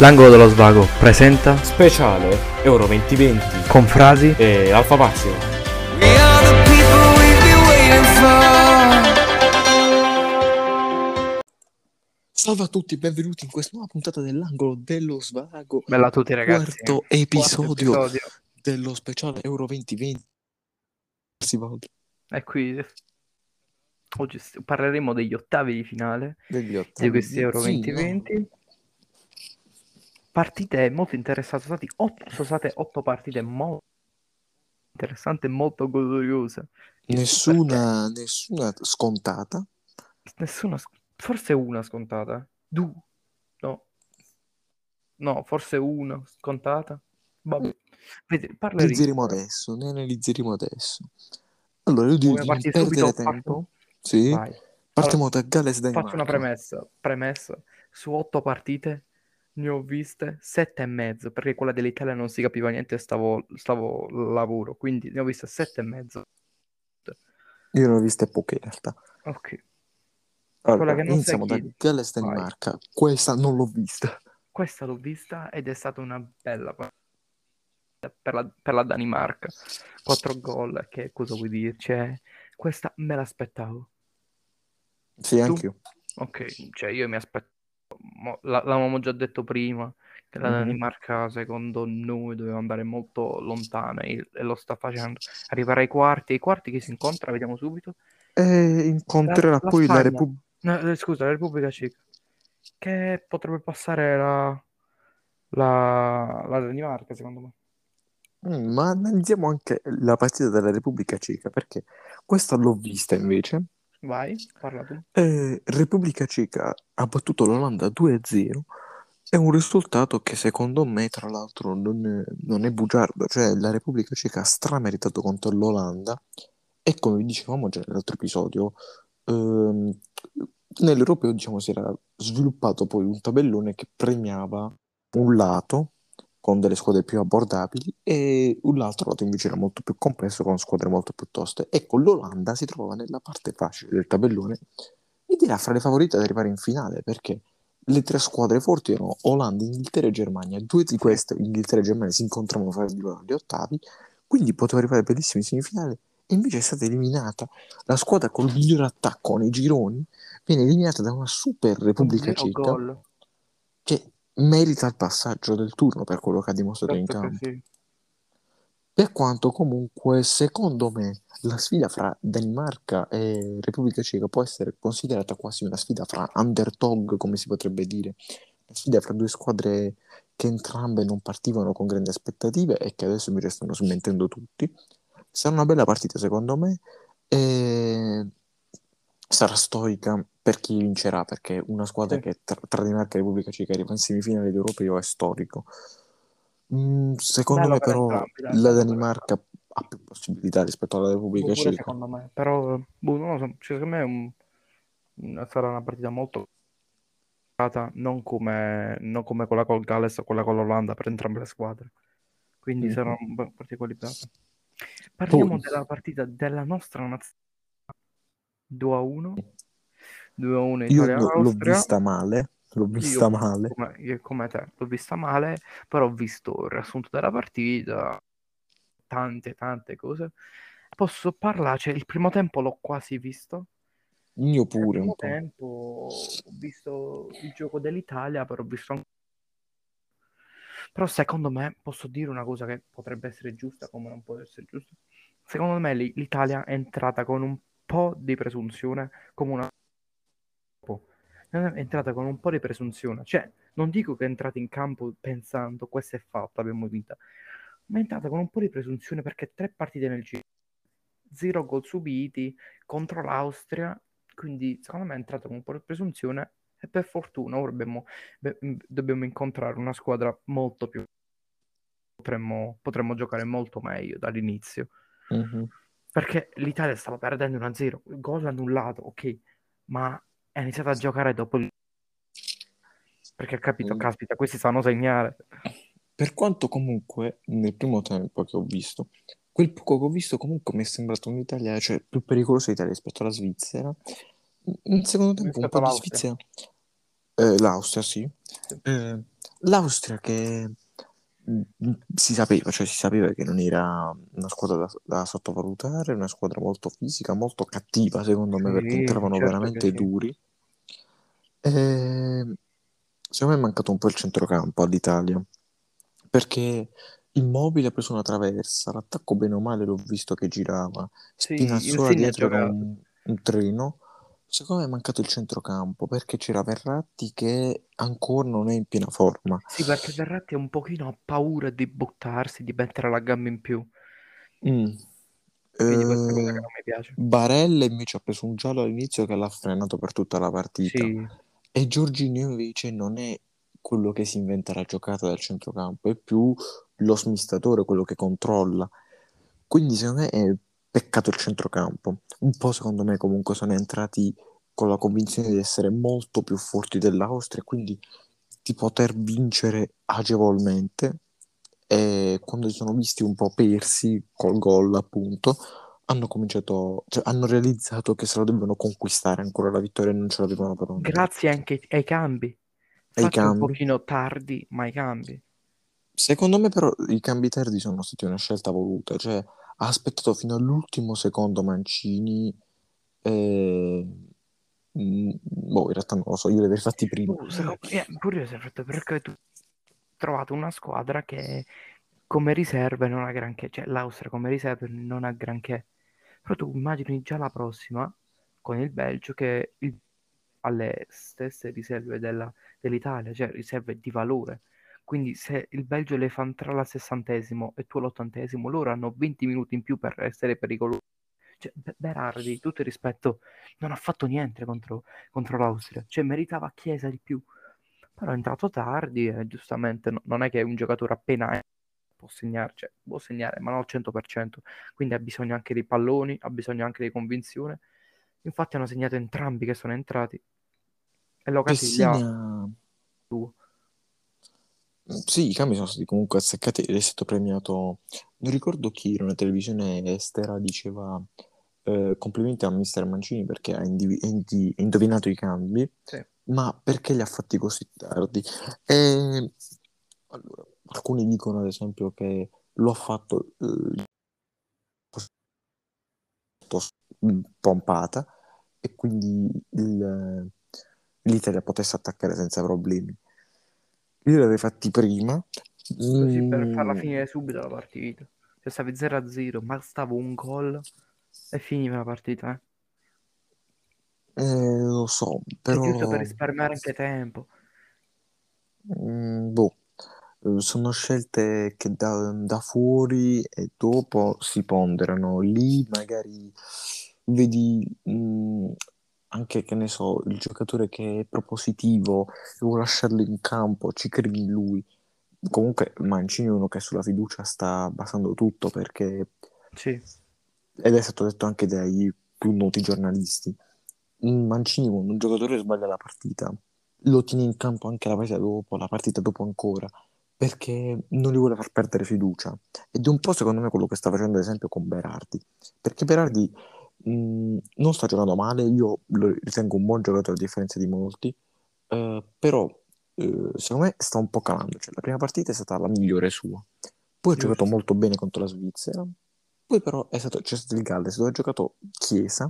L'angolo dello svago presenta Speciale Euro 2020 con frasi e Alfa Massimo. Salve a tutti, benvenuti in questa nuova puntata dell'angolo dello svago, bella a tutti ragazzi. quarto episodio Quarto episodio. dello speciale Euro 2020. Si va E qui oggi parleremo degli ottavi di finale degli di ottavi questi Euro Sì, 2020. Partite molto interessanti, sono, stati otto, sono state otto partite molto interessanti e molto gloriose. Nessuna, nessuna scontata. Nessuna, forse una scontata. Due. No. No, forse una scontata. Vabbè. Vedi, parleremo. Analizzeremo adesso, ne analizzeremo adesso. Allora, io direi di perdere tempo. Sì, Vai. partiamo da Galles Faccio una Danimarca. premessa. Premessa. Su otto partite ne ho viste sette e mezzo, perché quella dell'Italia non si capiva niente e stavo, stavo lavoro, quindi ne ho viste sette e mezzo. Io ne ho viste poche in realtà. Ok. Allora, iniziamo da Galles. Danimarca. Questa non l'ho vista. Questa l'ho vista ed è stata una bella per la, per la Danimarca. Quattro gol, che cosa vuoi dirci? eh? Questa me l'aspettavo. Sì, Tu? anch'io. Ok, cioè io mi aspetto, mo- la- l'avevamo già detto prima, che la. Danimarca secondo noi doveva andare molto lontana e, lo sta facendo. Arrivare ai quarti, ai quarti che si incontra, vediamo subito. E incontrerà La- la poi la Spagna. Repubblica. No, eh, scusa, la Repubblica Ceca, che potrebbe passare la, la, la Danimarca secondo me. Mm, Ma analizziamo anche la partita della Repubblica Ceca, perché questa l'ho vista invece. Vai, parla tu. Eh, Repubblica Ceca ha battuto l'Olanda 2-0. È un risultato che secondo me, tra l'altro, non è, non è bugiardo. Cioè, la Repubblica Ceca ha strameritato contro l'Olanda. E come vi dicevamo già nell'altro episodio, ehm, nell'Europeo, diciamo, si era sviluppato poi un tabellone che premiava un lato con delle squadre più abbordabili e un altro lato invece era molto più complesso con squadre molto più toste. Ecco, l'Olanda si trova nella parte facile del tabellone ed era fra le favorite ad arrivare in finale perché le tre squadre forti erano Olanda, Inghilterra e Germania. Due di queste, Inghilterra e Germania, si incontravano fra di loro agli ottavi, quindi poteva arrivare bellissimo in semifinale. E invece è stata eliminata la squadra col miglior attacco nei gironi, viene eliminata da una super Repubblica Ceca gol. Merita il passaggio del turno per quello che ha dimostrato in Certo che campo. sì. Per quanto comunque, secondo me, la sfida fra Danimarca e Repubblica Ceca può essere considerata quasi una sfida fra underdog, come si potrebbe dire, una sfida fra due squadre che entrambe non partivano con grandi aspettative e che adesso invece stanno smentendo tutti. Sarà una bella partita, secondo me, e sarà storica per chi vincerà, perché una squadra Sì. che tra, tra Danimarca e Repubblica Ceca arriva in semifinale d'Europeo è storico. Mm, secondo Bello me per però entrambi, la Danimarca ha più possibilità rispetto alla Repubblica Ceca. secondo me, però boh, non lo so, cioè, secondo me un- una- sarà una partita molto non come, non come quella col Galles o quella con l'Olanda per entrambe le squadre. Quindi Mhm. sarà un po' equilibrata. Parliamo Poi- della partita della nostra nazione 2 a 1. 2 a 1 Io l'ho Italia-Austria. vista male, l'ho vista Io, male. come, come te, l'ho vista male, però ho visto il riassunto della partita, tante, tante cose. Posso parlare, cioè il primo tempo l'ho quasi visto. Io Nel pure primo un po'. tempo ho visto il gioco dell'Italia, però ho visto anche... Però secondo me posso dire una cosa che potrebbe essere giusta come non può essere giusta. Secondo me l'Italia è entrata con un po' di presunzione come una... È entrata con un po' di presunzione. Cioè, non dico che è entrata in campo pensando questo è fatto, abbiamo vinto. Ma è entrata con un po' di presunzione perché tre partite nel giro, zero gol subiti contro l'Austria, quindi secondo me è entrata con un po' di presunzione e per fortuna ora dobbiamo, beh, mh, dobbiamo incontrare una squadra molto più... Potremmo, potremmo giocare molto meglio dall'inizio Mhm. perché l'Italia stava perdendo 1-0, gol annullato, ok, ma ha iniziato a giocare dopo il... perché ha capito, Mm. caspita, questi sanno segnare. Per quanto comunque nel primo tempo che ho visto, quel poco che ho visto comunque mi è sembrato un'Italia, cioè più pericolosa l'Italia rispetto alla Svizzera. In secondo tempo un Rispetto po' di. Svizzera, eh, l'Austria sì. Eh, L'Austria che mm, si sapeva, cioè si sapeva che non era una squadra da, da sottovalutare, una squadra molto fisica, molto cattiva secondo me perché entravano certo veramente sì. duri. E secondo me è mancato un po' il centrocampo all'Italia perché Immobile ha preso una traversa, l'attacco bene o male l'ho visto che girava, Sì, Spinazzola dietro un, un treno. Secondo me è mancato il centrocampo perché c'era Verratti che ancora non è in piena forma. Sì, perché Verratti un pochino ha paura di buttarsi, di mettere la gamba in più. Mm. Quindi questa cosa che Eh, non mi piace. Barella invece ha preso un giallo all'inizio che l'ha frenato per tutta la partita. Sì, E Giorginio invece non è quello che si inventa la giocata dal centrocampo, è più lo smistatore, quello che controlla. Quindi secondo me è peccato il centrocampo. Un po' secondo me comunque sono entrati con la convinzione di essere molto più forti dell'Austria, quindi di poter vincere agevolmente. E quando si sono visti un po' persi col gol, appunto, hanno cominciato, cioè hanno realizzato che se lo devono conquistare ancora la vittoria e non ce l'avevano pronta. grazie anche ai cambi. Ai Fatti un cambi. pochino tardi, ma ai cambi. Secondo me però i cambi tardi sono stati una scelta voluta, cioè ha aspettato fino all'ultimo secondo Mancini e... mm, boh, in realtà non lo so, io li avrei fatti prima. Me, eh, sono fatto perché tu hai trovato una squadra che come riserve non ha granché, cioè l'Austria come riserve non ha granché. Però tu immagini già la prossima con il Belgio che il- ha le stesse riserve della- dell'Italia, cioè riserve di valore. Quindi se il Belgio le fa entrare al sessantesimo e tu all'ottantesimo, loro hanno 20 minuti in più per essere pericolosi. Cioè, Be- Berardi, tutto il rispetto, non ha fatto niente contro, contro l'Austria, cioè meritava Chiesa di più. Però è entrato tardi e giustamente no- non è che è un giocatore appena è, può segnare, cioè, può segnare, ma non al 100%, quindi ha bisogno anche dei palloni, ha bisogno anche di convinzione. Infatti hanno segnato entrambi che sono entrati e ha Pessina... tu. Sì, i cambi sono stati comunque azzeccati ed è stato premiato. Non ricordo chi in una televisione estera diceva eh, complimenti a Mister Mancini perché ha indivi- indi- indovinato i cambi, Sì. ma perché li ha fatti così tardi? E allora, alcuni dicono ad esempio che lo ha fatto eh, pompata e quindi il- l'Italia potesse attaccare senza problemi. Io li avrei fatti prima. Così per farla Mm, finire subito la partita. Cioè stavi 0-0, bastava un gol e finiva la partita. eh. eh, lo so, È giusto per però risparmiare anche tempo. mm, boh, eh, sono scelte che da, da fuori e dopo si ponderano. Lì magari vedi mm, anche, che ne so, il giocatore che è propositivo, vuoi lasciarlo in campo, ci credi in lui. Comunque Mancini è uno che sulla fiducia sta basando tutto perché, Sì, ed è stato detto anche dai più noti giornalisti, Mancini quando un giocatore sbaglia la partita, lo tiene in campo anche la partita dopo, la partita dopo ancora, perché non gli vuole far perdere fiducia. Ed è un po' secondo me quello che sta facendo ad esempio con Berardi, perché Berardi mh, non sta giocando male, io lo ritengo un buon giocatore a differenza di molti, eh, però eh, secondo me sta un po' calando, cioè la prima partita è stata la migliore sua, poi ha Giusto. giocato molto bene contro la Svizzera, poi però è stato, c'è stato il Galles dove ha giocato Chiesa,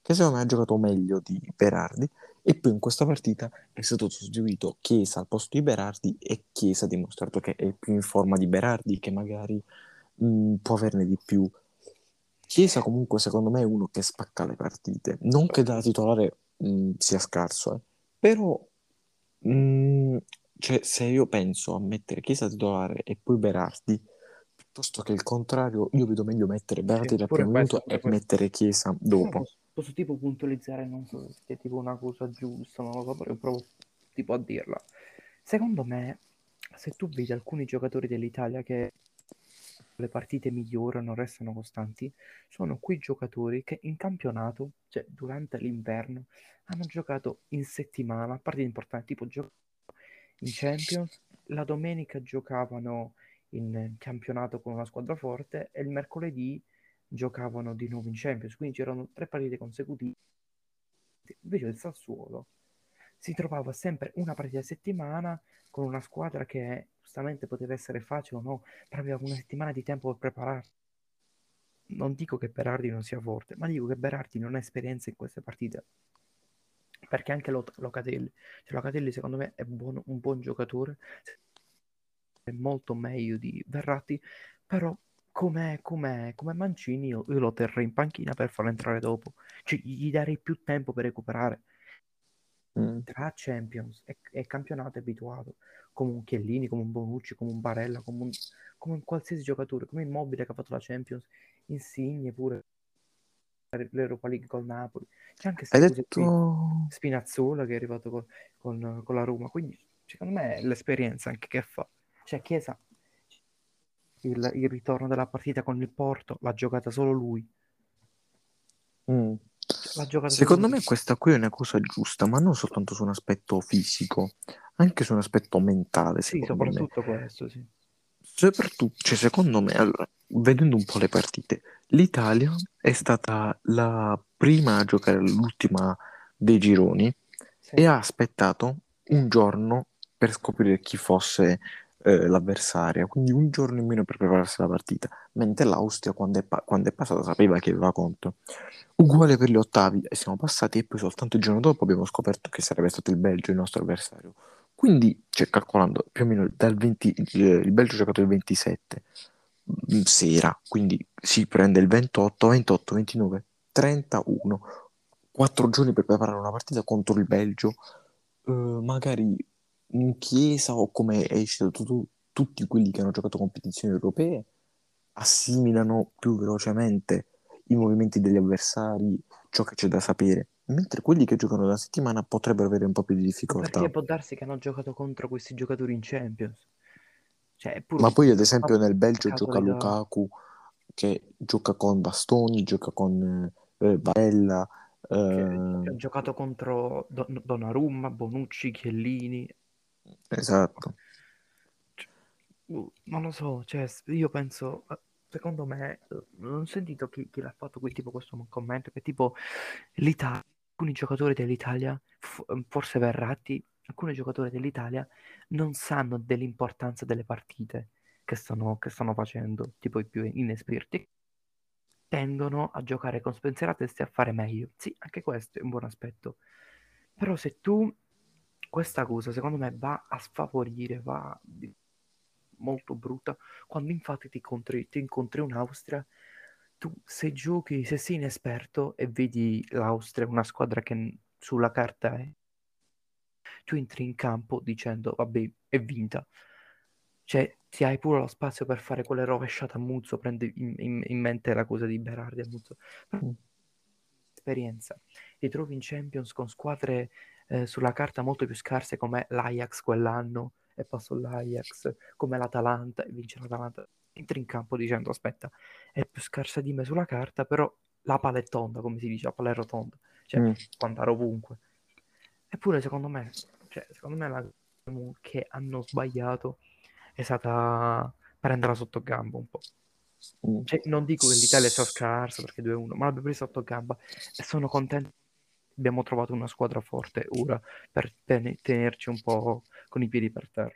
che secondo me ha giocato meglio di Berardi, e poi in questa partita è stato sostituito Chiesa al posto di Berardi e Chiesa ha dimostrato che è più in forma di Berardi, che magari mh, può averne di più. Chiesa comunque secondo me è uno che spacca le partite, non che da titolare mh, sia scarso, eh, però mh, cioè, se io penso a mettere Chiesa titolare e poi Berardi, piuttosto che il contrario, io vedo meglio mettere Berardi pure primo minuto e mettere Chiesa dopo. Posso, tipo puntualizzare, non so se è tipo una cosa giusta, non lo so, però provo tipo a dirla. Secondo me, se tu vedi alcuni giocatori dell'Italia che le partite migliorano, restano costanti, sono quei giocatori che in campionato, cioè durante l'inverno, hanno giocato in settimana, partite importanti, tipo giocavano in Champions, la domenica giocavano in campionato con una squadra forte e il mercoledì giocavano di nuovo in Champions, quindi c'erano tre partite consecutive. Invece il Sassuolo si trovava sempre una partita a settimana con una squadra che giustamente poteva essere facile o no, però aveva una settimana di tempo per prepararsi. Non dico che Berardi non sia forte, ma dico che Berardi non ha esperienza in queste partite. Perché anche Lo- Locatelli, cioè Locatelli secondo me è buono- un buon giocatore, è molto meglio di Verratti, però come, come, come Mancini io, io lo terrei in panchina per farlo entrare dopo, cioè gli darei più tempo per recuperare. Mm. tra Champions e, e campionato è abituato, come un Chiellini, come un Bonucci, come un Barella, come un, come un qualsiasi giocatore, come Immobile che ha fatto la Champions, Insigne pure. l'Europa League col Napoli, c'è anche Hai detto... Spinazzola che è arrivato col- con, con la Roma, quindi secondo me è l'esperienza anche che fa, cioè Chiesa, il, il ritorno della partita con il Porto l'ha giocata solo lui, Mm. Secondo me questa qui è una cosa giusta, ma non soltanto su un aspetto fisico, anche su un aspetto mentale, Sì, secondo me. soprattutto questo, sì. Soprattutto, cioè, secondo me, allora, vedendo un po' le partite, l'Italia è stata la prima a giocare l'ultima dei gironi Sì. e ha aspettato un giorno per scoprire chi fosse eh, l'avversaria, quindi un giorno in meno per prepararsi alla partita, mentre l'Austria quando è, pa- quando è passata sapeva che aveva contro. Uguale per gli ottavi, e siamo passati e poi soltanto il giorno dopo abbiamo scoperto che sarebbe stato il Belgio il nostro avversario. Quindi, cioè, calcolando più o meno dal 20, il, il Belgio ha giocato il 27 mm, sera, quindi si prende il 28, 28, 29, 31, 4 giorni per preparare una partita contro il Belgio, eh, magari in chiesa o come citato tu, tutti quelli che hanno giocato competizioni europee assimilano più velocemente i movimenti degli avversari, ciò che c'è da sapere, mentre quelli che giocano da settimana potrebbero avere un po' più di difficoltà. Perché può darsi che hanno giocato contro questi giocatori in Champions. Cioè, è Ma poi, ad esempio, nel Belgio gioca. Lukaku che gioca con Bastoni, gioca con eh, Barella. Eh, ha giocato contro Don- Donnarumma, Bonucci, Chiellini. Esatto. Uh, non lo so, cioè, io penso, eh, secondo me, eh, non ho sentito chi, chi l'ha fatto qui, tipo questo commento, che tipo l'Italia, alcuni giocatori dell'Italia, f- forse Verratti, alcuni giocatori dell'Italia non sanno dell'importanza delle partite che stanno, che stanno facendo, tipo i più inesperti, tendono a giocare con spensieratezza e a fare meglio. Sì, anche questo è un buon aspetto. Però se tu questa cosa, secondo me, va a sfavorire, va molto brutta, quando infatti ti incontri, ti incontri un'Austria, tu se giochi, se sei inesperto e vedi l'Austria, una squadra che sulla carta è, tu entri in campo dicendo, vabbè, è vinta. Cioè, ti hai pure lo spazio per fare quelle rovesciate a Muzzo, prendi in, in- in mente la cosa di Berardi a Muzzo. Però Mm. esperienza, ti trovi in Champions con squadre eh, sulla carta molto più scarse come l'Ajax quell'anno e passò l'Ajax, come l'Atalanta e vince l'Atalanta. Entri in campo dicendo aspetta, è più scarsa di me sulla carta, però la palla è tonda, come si dice, la palla è rotonda, cioè Mm. può andare ovunque. Eppure secondo me, cioè, secondo me la che hanno sbagliato è stata prenderla sotto gamba un po'. Mm. Cioè, non dico che l'Italia sia scarsa perché 2-1, ma l'abbiamo presa sotto gamba e sono contento. Abbiamo trovato una squadra forte ora per ten- tenerci un po' con i piedi per terra.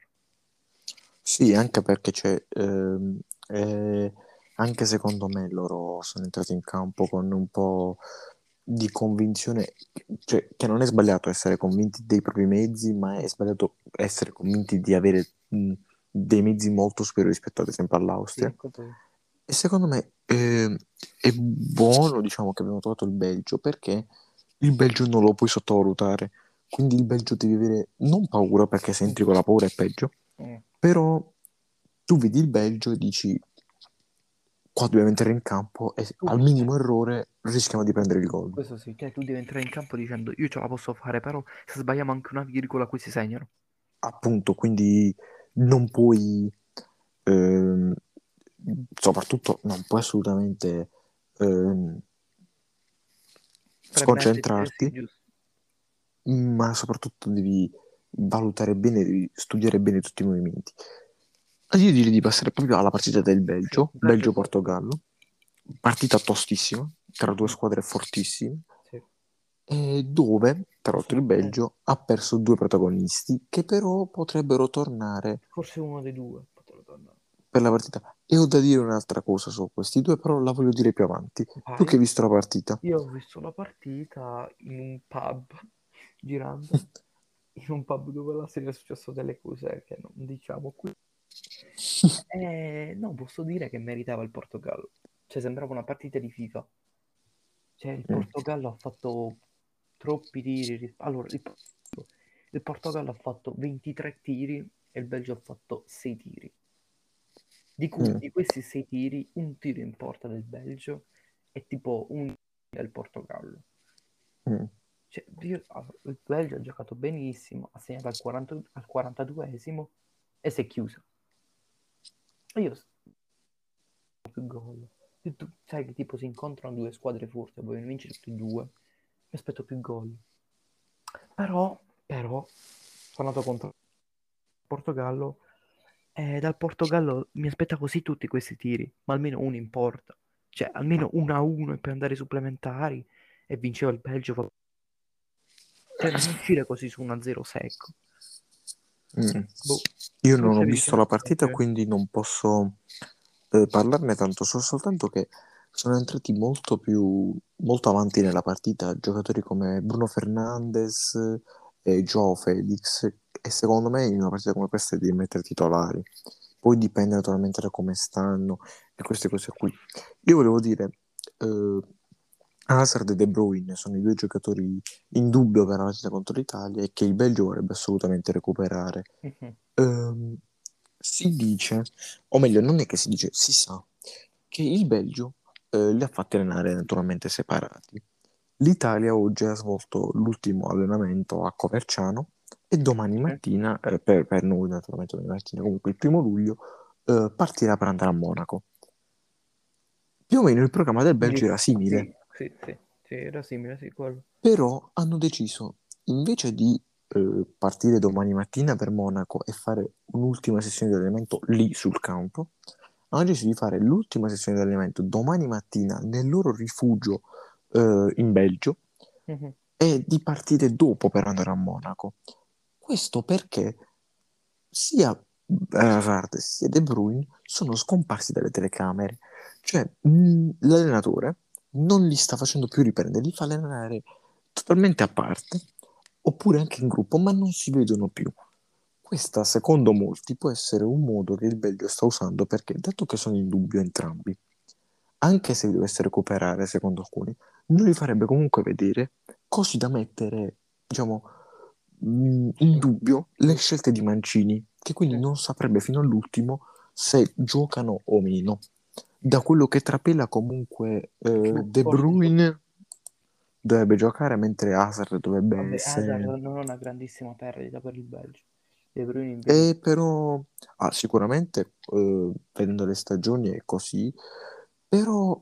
Sì, anche perché c'è, ehm, eh, anche secondo me loro sono entrati in campo con un po' di convinzione, cioè che non è sbagliato essere convinti dei propri mezzi, ma è sbagliato essere convinti di avere mh, dei mezzi molto superiori rispetto ad esempio all'Austria. E secondo me ehm, è buono, diciamo, che abbiamo trovato il Belgio perché il Belgio non lo puoi sottovalutare. Quindi il Belgio devi avere non paura perché se entri con la paura è peggio, Mm. però tu vedi il Belgio e dici qua dobbiamo entrare in campo e al minimo errore rischiamo di prendere il gol. Questo sì, che tu devi entrare in campo dicendo io ce la posso fare, però se sbagliamo anche una virgola qui si segnano. Appunto, quindi non puoi, ehm, soprattutto non puoi assolutamente ehm, sconcentrarti. Giusto. ma soprattutto devi valutare bene, devi studiare bene tutti i movimenti. Io direi di passare proprio alla partita del Belgio, Sì, Belgio-Portogallo, partita tostissima, tra due squadre fortissime. Sì. dove, tra l'altro, il Belgio ha perso due protagonisti che però potrebbero tornare Forse uno dei due potrebbe tornare. per la partita. E ho da dire un'altra cosa su questi due, però la voglio dire più avanti. Vai. Tu che hai visto la partita? Io ho visto la partita in un pub, girando, in un pub dove la sera è successo delle cose che non diciamo qui. E no, posso dire che meritava il Portogallo. Cioè, sembrava una partita di FIFA. Cioè, il Mm. Portogallo ha fatto troppi tiri. Allora, il, il Portogallo ha fatto 23 tiri e il Belgio ha fatto 6 tiri. Di cui Mm. di questi 6 tiri, un tiro in porta del Belgio e tipo un del Portogallo. Mm. Cioè, io- ah, il Belgio ha giocato benissimo, ha segnato al, 40 al 42esimo e si è chiuso. Io più gol. Tu sai che tipo si incontrano due squadre forti, vogliono vincere tutti e due. Mi aspetto più gol. Però, però, sono andato contro il Portogallo e dal Portogallo mi aspettavo sì tutti questi tiri, ma almeno uno in porta. Cioè, almeno 1 a 1 e poi andare ai supplementari e vinceva il Belgio. Cioè, non uscire così su 1-0 secco. Mm. Boh. Io non ho visto la partita, che- quindi non posso eh, parlarne tanto. So soltanto che sono entrati molto più molto avanti nella partita giocatori come Bruno Fernandes e Joao Felix, e secondo me in una partita come questa devi mettere titolari. Poi dipende naturalmente da come stanno e queste cose qui. Io volevo dire, eh, Hazard e De Bruyne sono i due giocatori in dubbio per la partita contro l'Italia e che il Belgio vorrebbe assolutamente recuperare. Mhm. Ehm, si dice, o meglio, non è che si dice, si sa che il Belgio eh, li ha fatti allenare naturalmente separati. L'Italia oggi ha svolto l'ultimo allenamento a Coverciano e domani mattina, eh, per, per noi naturalmente domani mattina, comunque il primo luglio, eh, partirà per andare a Monaco. Più o meno il programma del Belgio era simile. Sì, sì, sì, sì, era simile, sì, quello. Però hanno deciso, invece di eh, partire domani mattina per Monaco e fare un'ultima sessione di allenamento lì sul campo, hanno deciso di fare l'ultima sessione di allenamento domani mattina nel loro rifugio eh, in Belgio Mhm. e di partire dopo per andare a Monaco. Questo perché sia Hazard sia De Bruyne sono scomparsi dalle telecamere. Cioè, mh, l'allenatore non li sta facendo più riprendere, li fa allenare totalmente a parte, oppure anche in gruppo, ma non si vedono più. Questa, secondo molti, può essere un modo che il Belgio sta usando perché, dato che sono in dubbio entrambi, anche se dovesse recuperare, secondo alcuni, non li farebbe comunque vedere, così da mettere, diciamo, mh, in dubbio le scelte di Mancini, che quindi non saprebbe fino all'ultimo se giocano o meno. Da quello che trapela comunque eh, De Bruyne dovrebbe giocare, mentre Hazard dovrebbe Vabbè, essere... Hazard non è una grandissima perdita per il Belgio. De Bruyne invece E però, ah, sicuramente, eh, vedendo le stagioni è così, però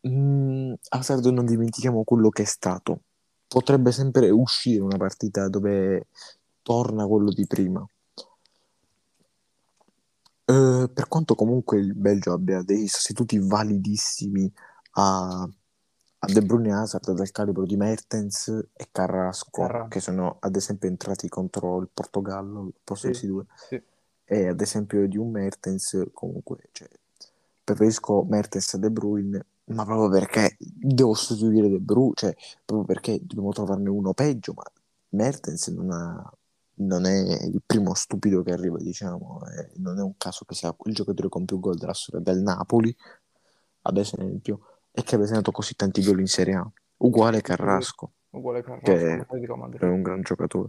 mh, Hazard non dimentichiamo quello che è stato. Potrebbe sempre uscire una partita dove torna quello di prima. Eh, per quanto comunque il Belgio abbia dei sostituti validissimi a, a De Bruyne Hazard del calibro di Mertens e Carrasco, Carrasco. che sono ad esempio entrati contro il Portogallo, al posto di Sì. due sì. e ad esempio di un Mertens comunque cioè, preferisco Mertens a De Bruyne ma proprio perché devo sostituire De Bruyne cioè proprio perché dobbiamo trovarne uno peggio ma Mertens non, ha- non è il primo stupido che arriva diciamo e non è un caso che sia il giocatore con più gol della storia del Napoli ad esempio e che abbia segnato così tanti gol in Serie A uguale Carrasco Uguale Carrasco, Che- è un gran giocatore.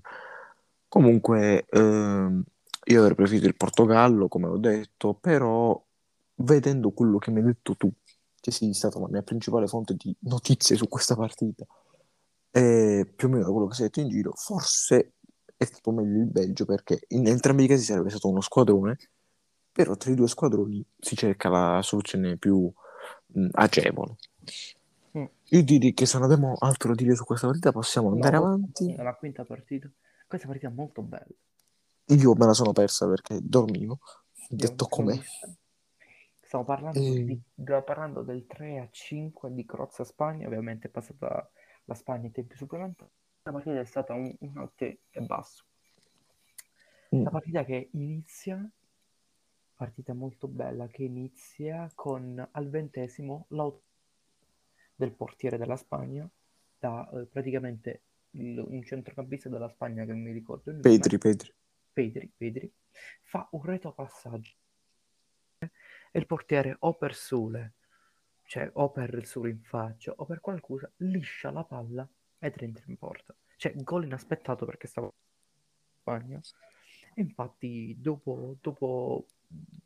Comunque, ehm, io avrei preferito il Portogallo, come ho detto, però vedendo quello che mi hai detto tu, che sei stata la mia principale fonte di notizie su questa partita, e più o meno da quello che si è detto in giro, forse è stato meglio il Belgio perché in entrambi i casi sarebbe stato uno squadrone, però tra i due squadroni si cerca la soluzione più mh, agevole. Mm. Io direi che se non abbiamo altro da dire su questa partita possiamo andare No, avanti. La quinta partita. Questa partita è molto bella. Io me la sono persa perché dormivo, Io detto com'è. vista. Stiamo parlando, E- di- da- parlando del 3 a 5 di Crozza Spagna, ovviamente è passata la Spagna in tempi supplementari. La partita è stata un, un notte e basso. Mm. La partita che inizia, partita molto bella, che inizia con al ventesimo l'auto del portiere della Spagna, da eh, praticamente il- un centrocampista della Spagna che non mi ricordo il nome, Pedri, Pedri. Pedri, Pedri, fa un retropassaggio e il portiere o per sole, cioè o per il sole in faccia o per qualcosa, liscia la palla ed entra in porta. Cioè, gol inaspettato perché stava in Spagna. E infatti, dopo, dopo,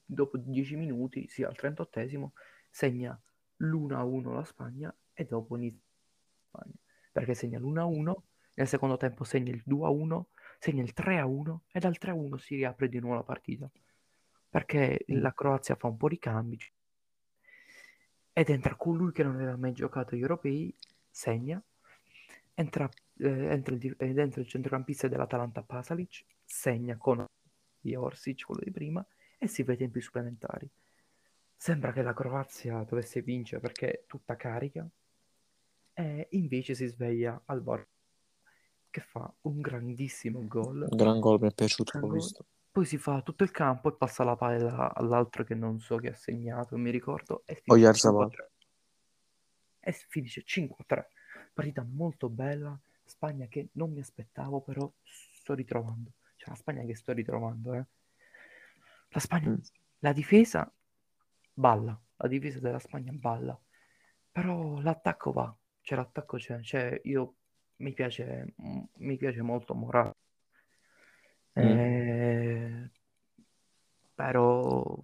dopo 10 minuti, sì, al 38esimo, segna l'1-1 la Spagna e dopo inizia la Spagna. Perché segna l'1-1, nel secondo tempo segna il 2-1, segna il 3-1 e dal 3-1 si riapre di nuovo la partita. Perché la Croazia fa un po' di cambi ed entra colui che non aveva mai giocato agli europei, segna, entra, eh, entra il, entra il centrocampista dell'Atalanta Pasalic, segna con Orsic, quello di prima, e si va ai tempi supplementari. Sembra che la Croazia dovesse vincere perché è tutta carica, e invece si sveglia al VAR che fa un grandissimo gol. Gran gol, mi è piaciuto, l'ho visto. Poi si fa tutto il campo e passa la palla all'altro che non so chi ha segnato, mi ricordo, e finisce Oyarzabal. 5-3. E finisce 5-3. Partita molto bella, Spagna che non mi aspettavo, però sto ritrovando. Cioè la Spagna che sto ritrovando, eh. La Spagna, Mm. la difesa balla, la difesa della Spagna balla, però l'attacco va, cioè l'attacco c'è, cioè io mi piace, mi piace molto Morata. Mm. Eh, però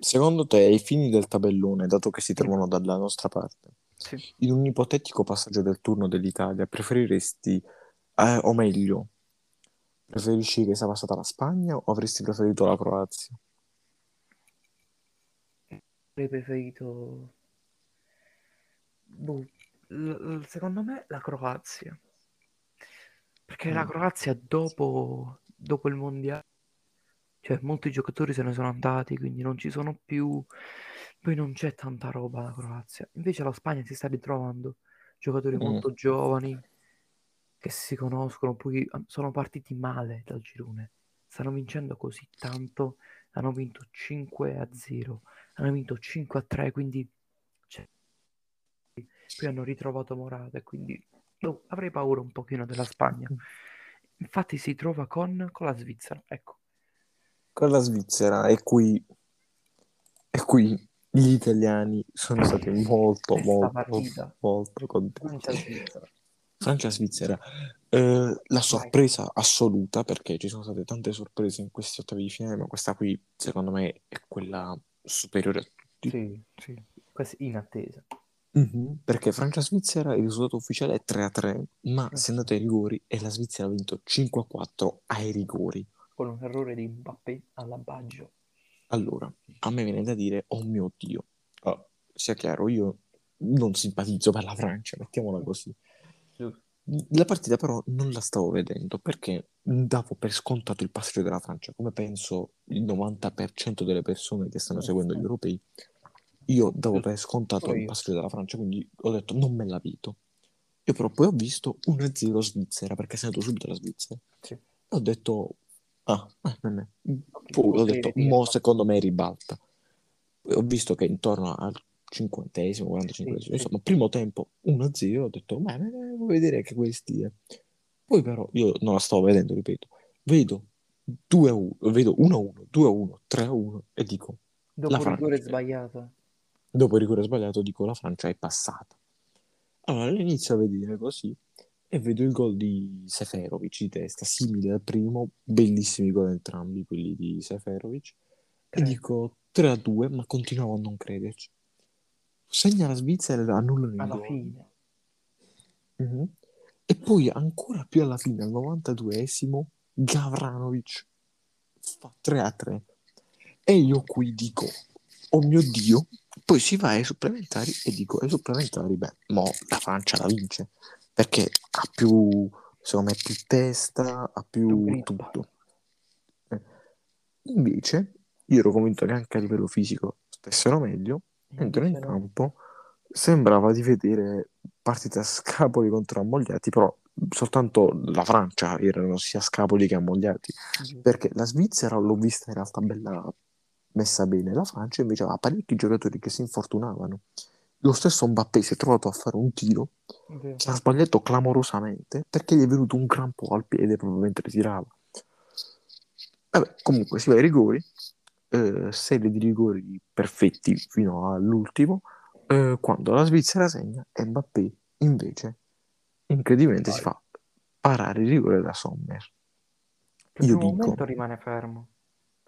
Secondo te, ai fini del tabellone, dato che si trovano dalla nostra parte, sì, in un ipotetico passaggio del turno dell'Italia, preferiresti, eh, o meglio, preferisci che sia passata la Spagna o avresti preferito la Croazia? avrei preferito boh, l- secondo me la Croazia perché la Mm. Croazia dopo, dopo il mondiale. Cioè molti giocatori se ne sono andati quindi non ci sono più. Poi non c'è tanta roba la Croazia. Invece la Spagna si sta ritrovando. Giocatori Mm. molto giovani che si conoscono poi sono partiti male dal girone. Stanno vincendo così tanto hanno vinto 5 a 0 hanno vinto 5 a 3 quindi cioè, poi hanno ritrovato Morata quindi boh, avrei paura un pochino della Spagna infatti si trova con, con la Svizzera ecco Con la Svizzera e qui, e qui gli italiani sono stati molto, molto, molto contenti. Francia-Svizzera eh, la sorpresa assoluta, perché ci sono state tante sorprese in questi ottavi di finale, ma questa qui, secondo me, è quella superiore a tutti. sì, sì. questa in attesa Mhm, Perché Francia-Svizzera il risultato ufficiale è 3-3, ma Eh. si è andato ai rigori e la Svizzera ha vinto 5-4 ai rigori. con un errore di Mbappé alla Baggio Allora, a me viene da dire, oh mio Dio, Oh, sia chiaro, io non simpatizzo per la Francia, mettiamola così. La partita però non la stavo vedendo perché davo per scontato il passaggio della Francia, come penso il 90% delle persone che stanno Eh, seguendo gli europei. Io davo per scontato il passaggio della Francia, quindi ho detto non me la vedo. Io però poi ho visto 1-0 Svizzera, perché è andato subito la Svizzera. Sì. E ho detto, ah, eh, non è. Ok, Poi ho detto, dire. mo secondo me ribalta. Poi ho visto che intorno al cinquantesimo, 45esimo, Sì, sì. insomma, primo tempo 1-0, ho detto, ma eh, vuoi vedere che questi... eh". Poi però io non la stavo vedendo, ripeto, vedo 2-1, vedo 1-1, 2-1, 3-1 e dico, dopo La rigore sbagliato dopo il rigore sbagliato, dico la Francia è passata. Allora inizio a vedere così e vedo il gol di Seferovic di testa, simile al primo, bellissimi gol entrambi quelli di Seferovic. E dico 3-2, ma continuavo a non crederci. Segna la Svizzera e annullano il alla gol. fine Mhm. E poi ancora più alla fine, al 92esimo, Gavranovic fa 3-3. E io qui dico, oh mio Dio, poi si va ai supplementari e dico, ai supplementari, beh, mo la Francia la vince, perché ha più, secondo me, più testa, ha Più tutto. Eh. Invece, io ero convinto che anche a livello fisico stessero meglio, entro in Invece no. campo, sembrava di vedere partita a scapoli contro ammogliati, però soltanto la Francia erano sia scapoli che ammogliati, perché la Svizzera l'ho vista in realtà bella messa bene, la Francia invece aveva parecchi giocatori che si infortunavano. Lo stesso Mbappé si è trovato a fare un tiro Vero. che ha sbagliato clamorosamente perché gli è venuto un crampo al piede proprio mentre tirava. Vabbè, comunque si va ai rigori, eh, serie di rigori perfetti fino all'ultimo, eh, quando la Svizzera segna e Mbappé invece incredibilmente si Vai. fa parare il rigore da Sommer. Per Io dico, momento rimane fermo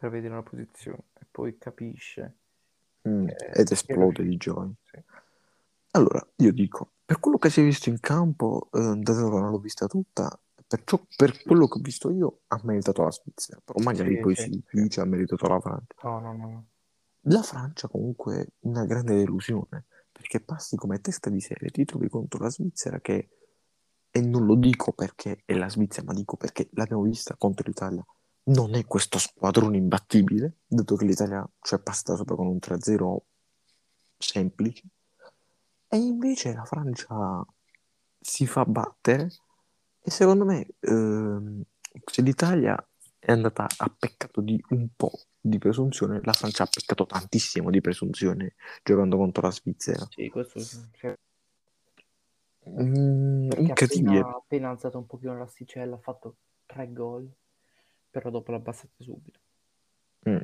per vedere la posizione e poi capisce mm, che ed esplode di gioia. Sì. Allora, io dico, per quello che si è visto in campo, eh, che non l'ho vista tutta, perciò per quello che ho visto io ha meritato la Svizzera, però magari Sì, poi sì, si dice ha meritato la Francia. No, no, no. La Francia comunque una grande delusione, perché passi come testa di serie, ti trovi contro la Svizzera che, e non lo dico perché è la Svizzera, ma dico perché l'abbiamo vista contro l'Italia, non è questo squadrone imbattibile, dato che l'Italia ci è passata sopra con un 3-0 semplice, e invece la Francia si fa battere e secondo me ehm, se l'Italia è andata a peccato di un po' di presunzione, la Francia ha peccato tantissimo di presunzione giocando contro la Svizzera. Sì, questo. Sì. Mm, incredibile. appena, appena alzato un pochino l'asticella ha fatto tre gol, però dopo l'ha abbassata subito. Mm.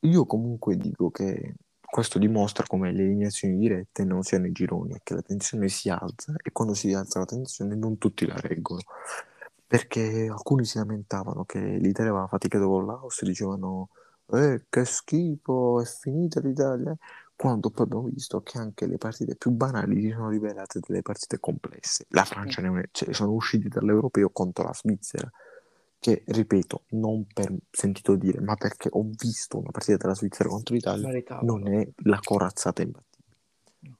Io comunque dico che questo dimostra come le eliminazioni dirette non siano i gironi e che la tensione si alza e quando si alza la tensione non tutti la reggono. Perché alcuni si lamentavano che l'Italia aveva faticato con l'Austria, dicevano eh, che schifo, è finita l'Italia. Quando poi abbiamo visto che anche le partite più banali si sono rivelate delle partite complesse. La Francia ne cioè, sono usciti dall'Europeo contro la Svizzera, che ripeto, non per sentito dire, ma perché ho visto una partita della Svizzera contro l'Italia, non è la corazzata imbattibile.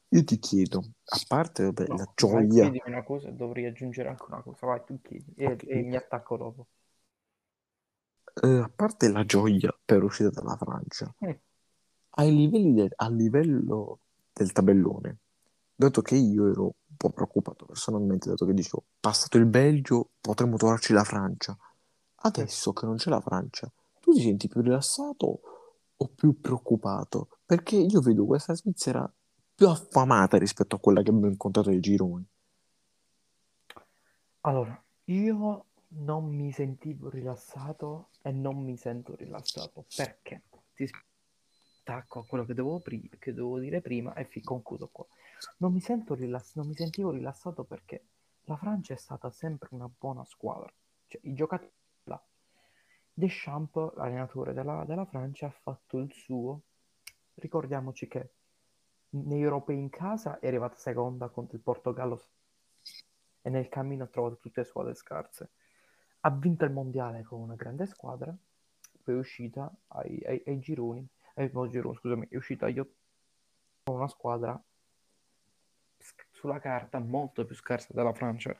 Io ti chiedo, a parte vabbè, No, la gioia, chiedimi una cosa, dovrei aggiungere anche una cosa. Vai, tu chiedi e, Ok. e mi attacco dopo. eh, a parte la gioia per l'uscita dalla Francia, Mm. del- a livello del tabellone, dato che io ero un po' preoccupato personalmente, dato che dicevo, passato il Belgio, potremmo trovarci la Francia. Adesso che non c'è la Francia, tu ti senti più rilassato o più preoccupato? Perché io vedo questa Svizzera più affamata rispetto a quella che abbiamo incontrato ai gironi. Allora, io non mi sentivo rilassato e non mi sento rilassato perché ti attacco a quello che devo, pri- che devo dire prima e fi- concludo qua. Non mi, sento rilass- non mi sentivo rilassato perché la Francia è stata sempre una buona squadra. Cioè, i giocatori. Deschamps, allenatore della, della Francia, ha fatto il suo. Ricordiamoci che negli europei in casa è arrivata seconda contro il Portogallo e nel cammino ha trovato tutte le squadre scarse. Ha vinto il mondiale con una grande squadra, poi è uscita ai, ai- ai gironi, eh, no, gironi, scusami, è uscita agli ottavi con una squadra sulla carta molto più scarsa della Francia.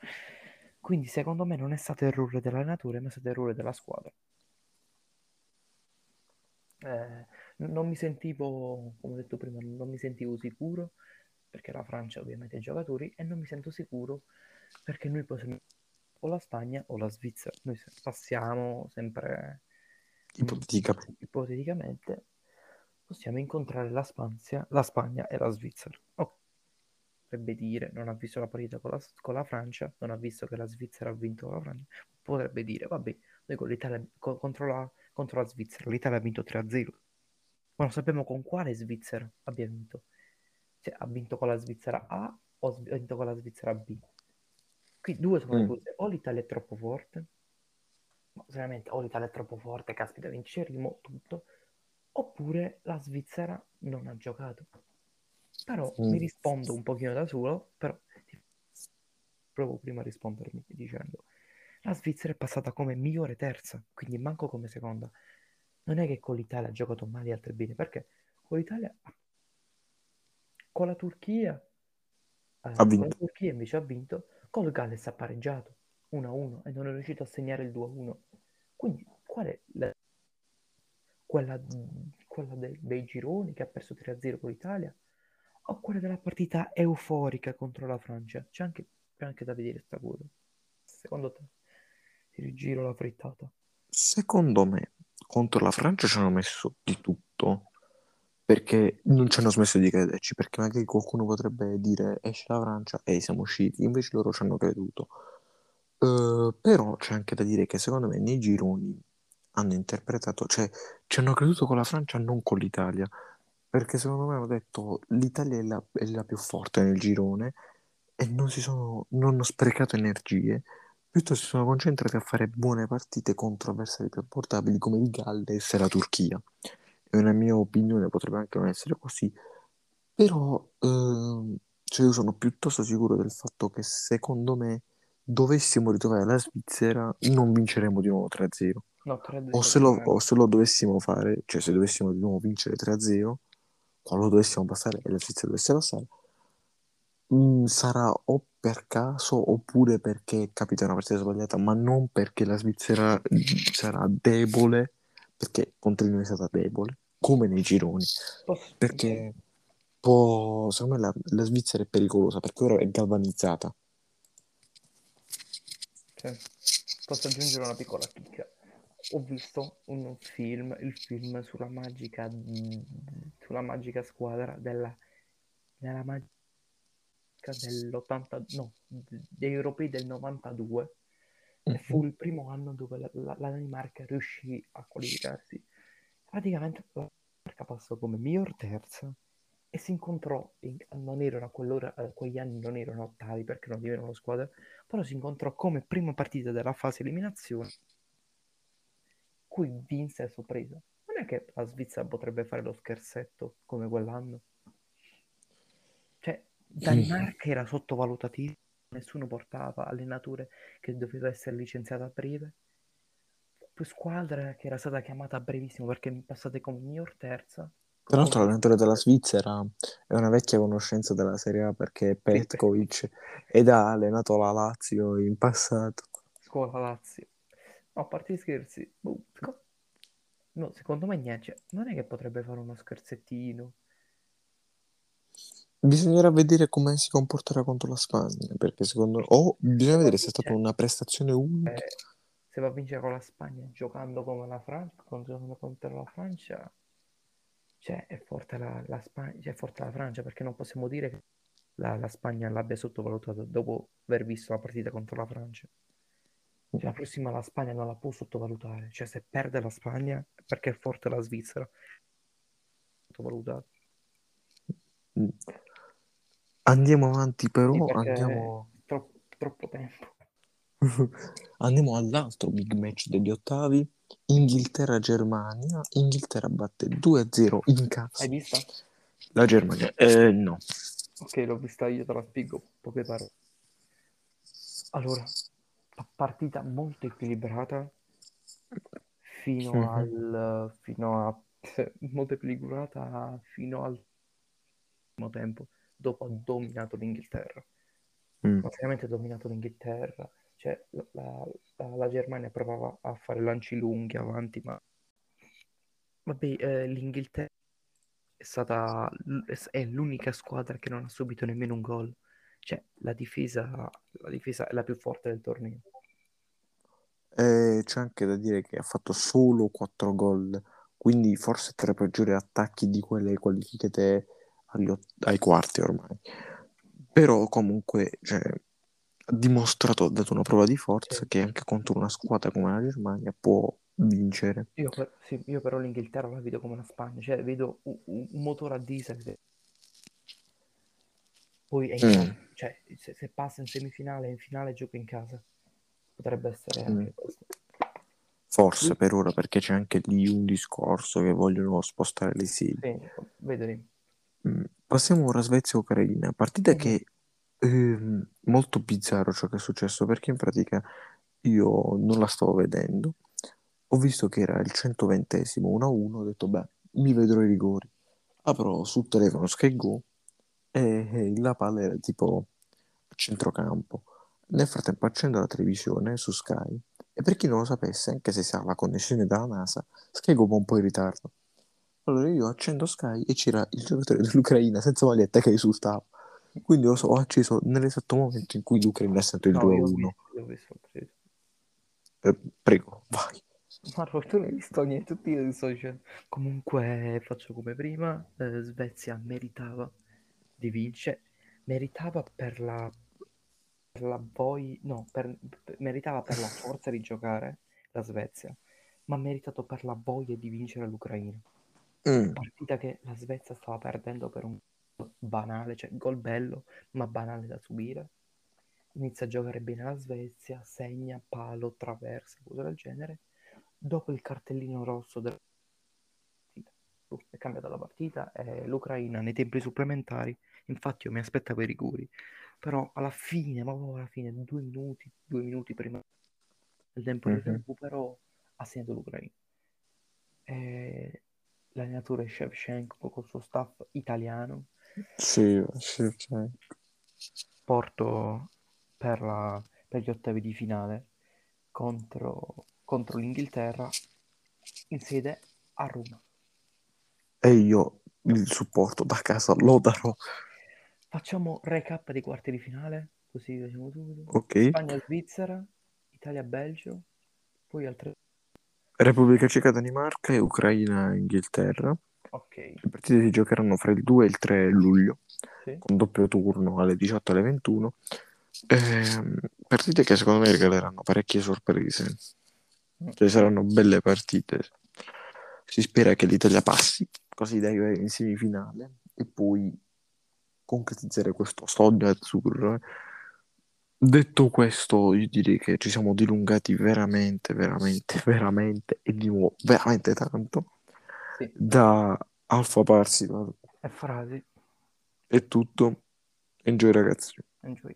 Quindi secondo me non è stato errore dell'allenatore, ma è stato errore della squadra. Eh, non mi sentivo, come ho detto prima, non mi sentivo sicuro perché la Francia ovviamente ha i giocatori e non mi sento sicuro perché noi possiamo o la Spagna o la Svizzera. Noi passiamo sempre Ipoteticamente. ipoteticamente possiamo incontrare la Spazia- la Spagna e la Svizzera. Ok. Potrebbe dire, non ha visto la partita con la, con la Francia, non ha visto che la Svizzera ha vinto con la Francia, potrebbe dire, vabbè, noi con l'Italia co- contro, la, contro la Svizzera, l'Italia ha vinto 3-0. Ma non sappiamo con quale Svizzera abbia vinto. Se ha vinto con la Svizzera A o ha vinto con la Svizzera B. Qui due sono le Mm. cose, o l'Italia è troppo forte, ma veramente o l'Italia è troppo forte, caspita, vinceremo tutto, oppure la Svizzera non ha giocato. Però Mm. mi rispondo un pochino da solo, però provo prima a rispondermi dicendo la Svizzera è passata come migliore terza, quindi manco come seconda. Non è che con l'Italia ha giocato male altre bene, perché con l'Italia con la Turchia eh, Ha con vinto. la Turchia invece ha vinto, col Galles ha pareggiato 1-1 e non è riuscito a segnare il 2-1. Quindi qual è la- quella, quella dei, dei gironi che ha perso 3-0 con l'Italia o quella della partita euforica contro la Francia? C'è anche, c'è anche da vedere sta cosa. Secondo te? Ti rigiro la frittata. Secondo me, contro la Francia ci hanno messo di tutto, perché non ci hanno smesso di crederci, perché magari qualcuno potrebbe dire esce la Francia e siamo usciti, invece loro ci hanno creduto. Eh, però c'è anche da dire che secondo me nei gironi hanno interpretato, cioè ci hanno creduto con la Francia, non con l'Italia, perché secondo me hanno detto l'Italia è la, è la più forte nel girone e non sono, non hanno sprecato energie, piuttosto si sono concentrati a fare buone partite contro avversari più portabili come il Galles e la Turchia. E una mia opinione potrebbe anche non essere così, però ehm, cioè io sono piuttosto sicuro del fatto che secondo me dovessimo ritrovare la Svizzera non vinceremo di nuovo 3-0. No, 3 O se, lo, o se lo dovessimo fare, cioè se dovessimo di nuovo vincere 3-0, quando lo dovessimo passare e la Svizzera dovesse passare, mm, sarà o per caso oppure perché capita una partita sbagliata, ma non perché la Svizzera sarà debole, perché contro noi è stata debole, come nei gironi, perché può, secondo me la, la Svizzera è pericolosa, perché ora è galvanizzata. Sì. Posso aggiungere una piccola chicca. Ho visto un film, il film sulla magica, sulla magica squadra della, della magica dell'80, no, degli europei del 92. E fu il primo anno dove la, la- la Danimarca riuscì a qualificarsi. Praticamente la Danimarca passò come miglior terza e si incontrò, in- non erano a quell'ora, a quegli anni non erano ottavi perché non divennero squadre, però si incontrò come prima partita della fase eliminazione, cui vinse a sorpresa. Non è che la Svizzera potrebbe fare lo scherzetto come quell'anno? Danimarca era sottovalutativa, nessuno portava allenature che doveva essere licenziata a breve. Poi squadra che era stata chiamata a brevissimo perché passate come miglior terza. Tra l'altro l'allenatore della Svizzera è una vecchia conoscenza della Serie A perché è Petkovic ed ha allenato la Lazio in passato. Scuola Lazio. No, a parte gli scherzi, boh, no, secondo me niente, cioè, non è che potrebbe fare uno scherzettino. Bisognerà vedere come si comporterà contro la Spagna, perché secondo me... O bisogna vedere se è stata una prestazione unica. Eh, se va a vincere con la Spagna giocando come la Francia, contro, contro la Francia, cioè è forte la, la Spagna, cioè, è forte la Francia perché non possiamo dire che la, la Spagna l'abbia sottovalutata dopo aver visto la partita contro la Francia. Cioè, la prossima la Spagna non la può sottovalutare, cioè se perde la Spagna è perché è forte la Svizzera. Sottovalutata. Mm. Andiamo avanti però, Sì, andiamo... troppo, troppo tempo. Andiamo all'altro big match degli ottavi. Inghilterra-Germania. Inghilterra batte 2-0 in casa. Hai vista? La Germania. Eh, no. Ok, l'ho vista io, te la spiego, poche parole. Allora, pa- partita molto equilibrata fino Mhm. al fino a molto equilibrata fino al primo tempo, dopo ha dominato l'Inghilterra. Mm. Ma veramente ha dominato l'Inghilterra. Cioè, la, la- la- Germania provava a fare lanci lunghi avanti, ma vabbè, eh, l'Inghilterra è stata è l'unica squadra che non ha subito nemmeno un gol. Cioè, la difesa, la difesa è la più forte del torneo. Eh, c'è anche da dire che ha fatto solo 4 gol, quindi forse tra i peggiori attacchi di quelle qualificate ott- ai quarti ormai. Però comunque cioè, ha dimostrato, ha dato una prova di forza Sì. che anche contro una squadra come la Germania può vincere. Io, per- sì, io però l'Inghilterra la vedo come una Spagna, cioè vedo un, un- motore a diesel. Poi è in Mm. casa, cioè se, se passa in semifinale e in finale gioca in casa. Potrebbe essere Mm. questo. Forse per ora, perché c'è anche lì un discorso che vogliono spostare le sedi. Sì, vedo lì. Mm. Passiamo ora a Svezia-Ucraina, partita Mhm. che ehm, molto bizzarro ciò che è successo perché in pratica io non la stavo vedendo, ho visto che era il 120esimo 1-1, ho detto beh, mi vedrò i rigori, apro sul telefono Sky Go e, e la palla era tipo a centrocampo. Nel frattempo accendo la televisione su Sky e per chi non lo sapesse, anche se si ha la connessione dalla NASA, Sky Go va un po' in ritardo. Allora io accendo Sky e c'era il giocatore dell'Ucraina senza maglietta che esultava. Quindi lo so, ho acceso nell'esatto momento in cui l'Ucraina ha segnato il No, 2 io ho 1. visto, preso. Eh, prego, vai. Marco, tu non hai visto niente, tutti sto dicendo. Comunque faccio come prima, eh, Svezia meritava di vincere, meritava per la, per la voi, no, per- per- meritava per la forza di giocare la Svezia, ma ha meritato per la voglia di vincere l'Ucraina. Mm, Partita che la Svezia stava perdendo per un gol banale, cioè gol bello, ma banale da subire. Inizia a giocare bene la Svezia, segna, palo, traversa, cose del genere. Dopo il cartellino rosso della partita, uh, è cambiata la partita e l'Ucraina nei tempi supplementari, infatti io mi aspettavo i rigori, però alla fine, ma proprio alla fine, due minuti, due minuti prima del tempo di Mhm. recupero, ha segnato l'Ucraina. E l'allenatore Shevchenko col suo staff italiano Sì, sì. porto per, la- per gli ottavi di finale contro, contro l'Inghilterra in sede a Roma. E io il supporto da casa lo darò. Facciamo recap dei quarti di finale, così vediamo subito. Ok. Spagna-Svizzera, Italia-Belgio, poi altre... Repubblica Ceca Danimarca e Ucraina Inghilterra. Ok, Le partite si giocheranno fra il 2 e il 3 luglio, sì. con doppio turno alle 18 e alle 21. Ehm, partite che secondo me regaleranno parecchie sorprese. Cioè saranno belle partite. Si spera che l'Italia passi, così da arrivare in semifinale e poi concretizzare questo sogno azzurro. Detto questo, io direi che ci siamo dilungati veramente, veramente, veramente e di nuovo veramente tanto. Sì. Da Alfa Parsi E frasi, è tutto. Enjoy ragazzi. enjoy.